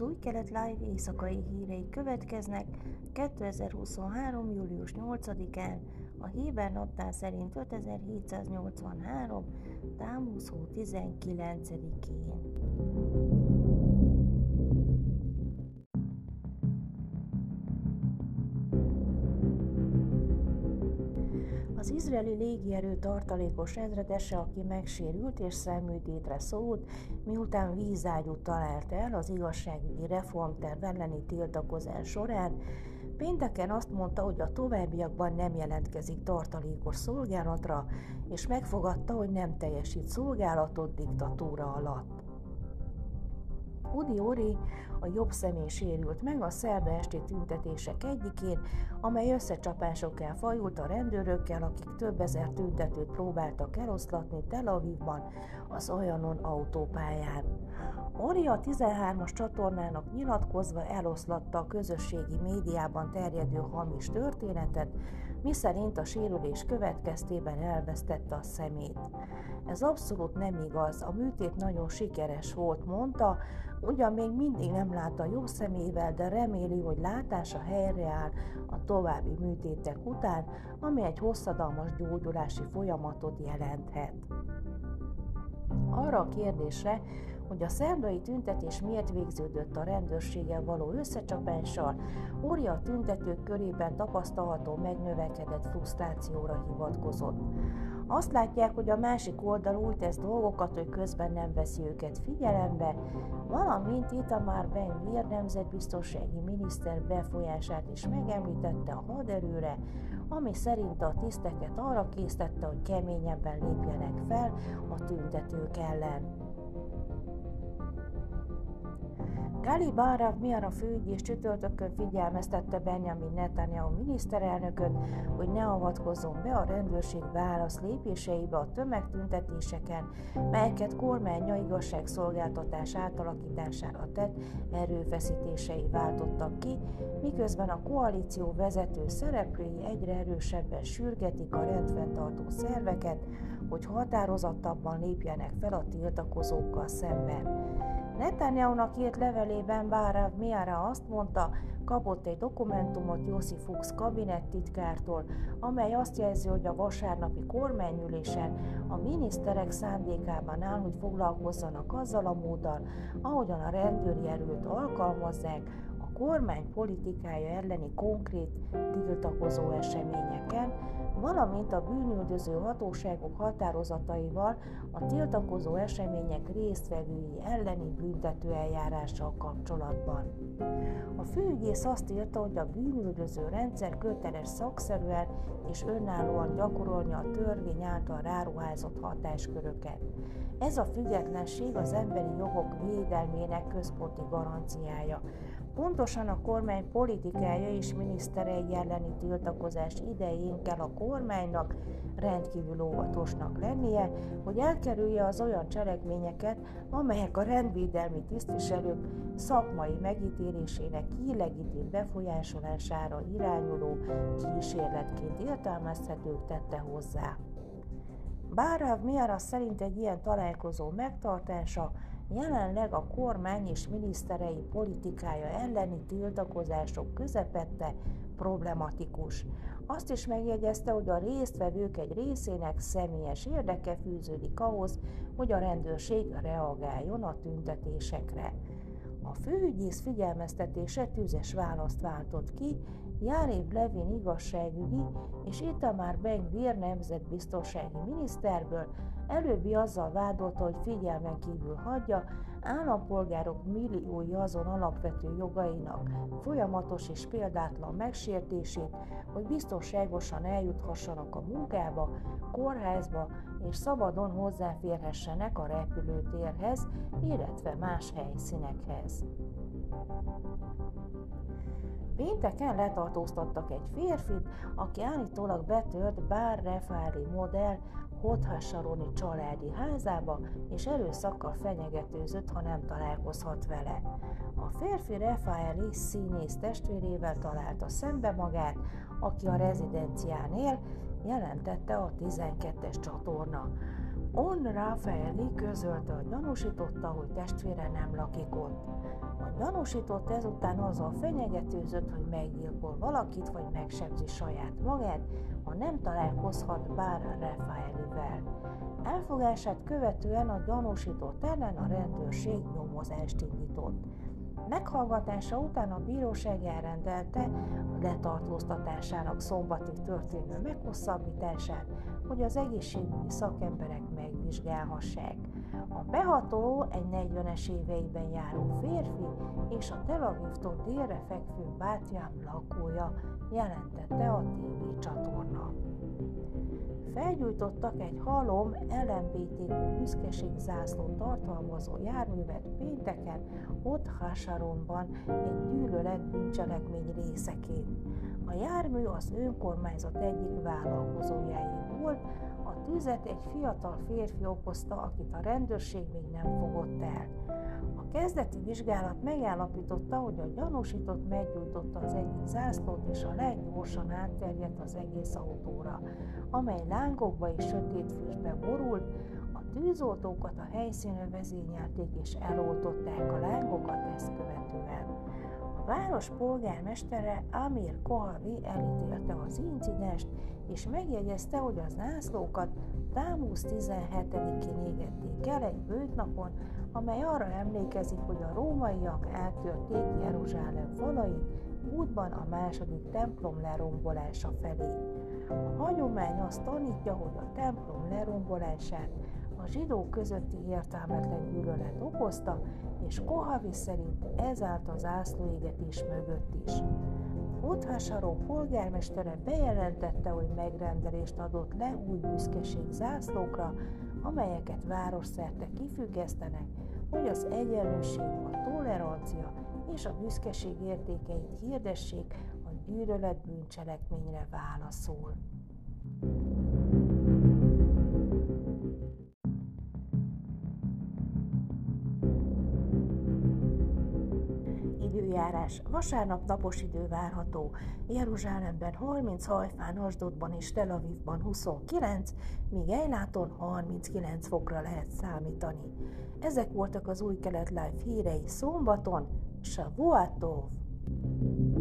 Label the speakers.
Speaker 1: Az új kelet live éjszakai hírei következnek 2023. július 8-án, a Héber naptár szerint 5783. tám 19-én. Az izraeli légierő tartalékos ezredese, aki megsérült és szemműtétre szólt, miután vízágyút talált el az igazságügyi reformterv elleni tiltakozás során, pénteken azt mondta, hogy a továbbiakban nem jelentkezik tartalékos szolgálatra, és megfogadta, hogy nem teljesít szolgálatot diktatúra alatt. Udi Ori, a jobb személy sérült meg a szerda esti tüntetések egyikén, amely összecsapásokkal fajult a rendőrökkel, akik több ezer tüntetőt próbáltak eloszlatni Tel Avivban, az Ojanon autópályán. Ori a 13-as csatornának nyilatkozva eloszlatta a közösségi médiában terjedő hamis történetet, miszerint a sérülés következtében elvesztette a szemét. Ez abszolút nem igaz, a műtét nagyon sikeres volt, mondta, ugyan még mindig nem lát a jó szemével, de reméli, hogy látása helyreáll a további műtétek után, ami egy hosszadalmas gyógyulási folyamatot jelenthet. Arra a kérdésre, hogy a szerdai tüntetés miért végződött a rendőrséggel való összecsapással, Óri a tüntetők körében tapasztalható megnövekedett frusztrációra hivatkozott. Azt látják, hogy a másik oldal úgy tesz dolgokat, hogy közben nem veszi őket figyelembe, valamint Itamar Ben Vir nemzetbiztonsági miniszter befolyását is megemlítette a haderőre, ami szerint a tiszteket arra késztette, hogy keményebben lépjenek fel a tüntetők ellen. Gali Barav a főügyész csütörtökön figyelmeztette Benjamin Netanyahu miniszterelnököt, hogy ne avatkozzon be a rendőrség válasz lépéseibe a tömegtüntetéseken, melyeket kormánya igazságszolgáltatás átalakítására tett erőfeszítései váltottak ki, miközben a koalíció vezető szereplői egyre erősebben sürgetik a rendfenntartó szerveket, hogy határozottabban lépjenek fel a tiltakozókkal szemben. Netanyahu-nak írt levelében Bárav Miara azt mondta, kapott egy dokumentumot Jossi Fuchs kabinettitkártól, amely azt jelzi, hogy a vasárnapi kormányülésen a miniszterek szándékában áll, hogy foglalkozzanak azzal a móddal, ahogyan a rendőri erőt alkalmazzák, kormány politikája elleni konkrét tiltakozó eseményeken, valamint a bűnüldöző hatóságok határozataival a tiltakozó események résztvevői elleni büntető eljárással kapcsolatban. A főügyész azt írta, hogy a bűnüldöző rendszer köteles szakszerűen és önállóan gyakorolni a törvény által ráruházott hatásköröket. Ez a függetlenség az emberi jogok védelmének központi garanciája. Pontosan a kormány politikája és miniszterei elleni tiltakozás idején kell a kormánynak rendkívül óvatosnak lennie, hogy elkerülje az olyan cselekményeket, amelyek a rendvédelmi tisztviselők szakmai megítélésének illegitim befolyásolására irányuló kísérletként értelmezhetők tette hozzá. Bárav Miara szerint egy ilyen találkozó megtartása jelenleg a kormány és miniszterei politikája elleni tiltakozások közepette problematikus. Azt is megjegyezte, hogy a résztvevők egy részének személyes érdeke fűződik ahhoz, hogy a rendőrség reagáljon a tüntetésekre. A főügyész figyelmeztetése tüzes választ váltott ki, Járév Levin igazságügyi és Itamár Ben nemzetbiztonsági miniszterből előbbi azzal vádolta, hogy figyelmen kívül hagyja állampolgárok milliói azon alapvető jogainak folyamatos és példátlan megsértését, hogy biztonságosan eljuthassanak a munkába, kórházba és szabadon hozzáférhessenek a repülőtérhez, illetve más helyszínekhez. Pénteken letartóztattak egy férfit, aki állítólag betört bár Refáli modell Hothasaroni családi házába, és erőszakkal fenyegetőzött, ha nem találkozhat vele. A férfi Rafaeli színész testvérével találta szembe magát, aki a rezidencián él, jelentette a 12-es csatorna. On Raffaelli közölte, hogy gyanúsította, hogy testvére nem lakik ott. A gyanúsított ezután azzal fenyegetőzött, hogy meggyilkol valakit, vagy megsebzi saját magát, ha nem találkozhat bár Raffaellivel. Elfogását követően a gyanúsított ellen a rendőrség nyomozást indított. Meghallgatása után a bíróság elrendelte a letartóztatásának szombatig történő meghosszabbítását, hogy az egészségügyi szakemberek megvizsgálhassák. A behatoló egy 40-es éveiben járó férfi és a Tel Avivtól délre fekvő Bátyám lakója, jelentette a TV csatorna. Felgyújtottak egy halom LMBTQ büszkeség zászlót tartalmazó járművet pénteken ott Hasaronban egy gyűlölet bűncselekmény részeként. A jármű az önkormányzat egyik vállalkozójáé volt, tüzet egy fiatal férfi okozta, akit a rendőrség még nem fogott el. A kezdeti vizsgálat megállapította, hogy a gyanúsított meggyújtotta az egyik zászlót, és a lány gyorsan átterjedt az egész autóra, amely lángokba és sötét füstbe borult, a tűzoltókat a helyszínre vezényelték és eloltották a lángokat ezt követően. A város polgármestere Amir Kohavi elítélte az incidenst, és megjegyezte, hogy az zászlókat Támusz 17-én égették el egy bőtnapon, amely arra emlékezik, hogy a rómaiak áttörték Jeruzsálem falait útban a második templom lerombolása felé. A hagyomány azt tanítja, hogy a templom lerombolását zsidók közötti értelmetlen gyűlölet okozta, és Kohavi szerint ez állt az ászlóégetés mögött is. Othásaró polgármestere bejelentette, hogy megrendelést adott le új büszkeség zászlókra, amelyeket városszerte kifüggesztenek, hogy az egyenlőség, a tolerancia és a büszkeség értékeit hirdessék a gyűlölet bűncselekményre válaszol. Időjárás. Vasárnap napos idő várható. Jeruzsálemben 30, Hajfán, Asdodban és Tel Avivban 29, míg Ejláton 39 fokra lehet számítani. Ezek voltak az új kelet live hírei szombaton. Shavuatov! thank you